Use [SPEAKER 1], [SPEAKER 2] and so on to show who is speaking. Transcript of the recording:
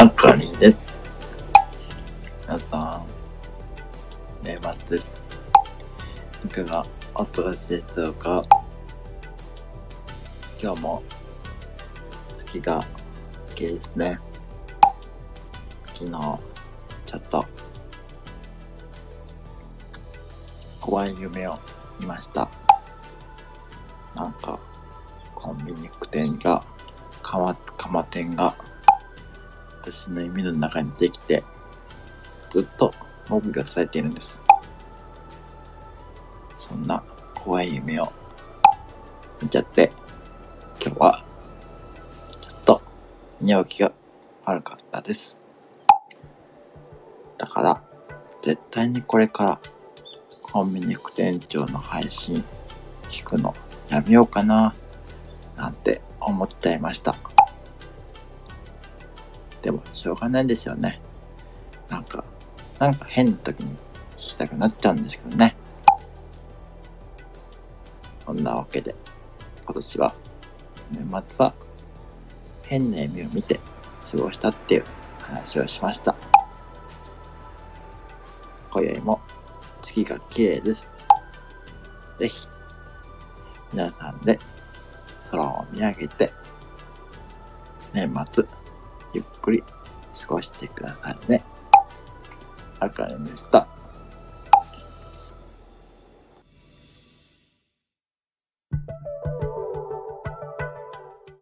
[SPEAKER 1] あかりです。皆さん、年末です。いかがお過ごしでしょうか今日も月が綺麗ですね。昨日、ちょっと怖い夢を見ました。なんか、コンビニ店が、かま、かま店が、私の耳の中にできて、ずっと目撃されているんです。そんな怖い夢を見ちゃって、今日は、ちょっと寝起きが悪かったです。だから、絶対にこれからコンビニ副店長の配信聞くのやめようかな、なんて思っちゃいました。しょうがないですよね。なんか、なんか変な時に聞きたくなっちゃうんですけどね。そんなわけで、今年は、年末は、変な夢を見て過ごしたっていう話をしました。今宵も月が綺麗です。ぜひ、皆さんで空を見上げて、年末、ゆっくり過ごしてくださいね。あかねでした。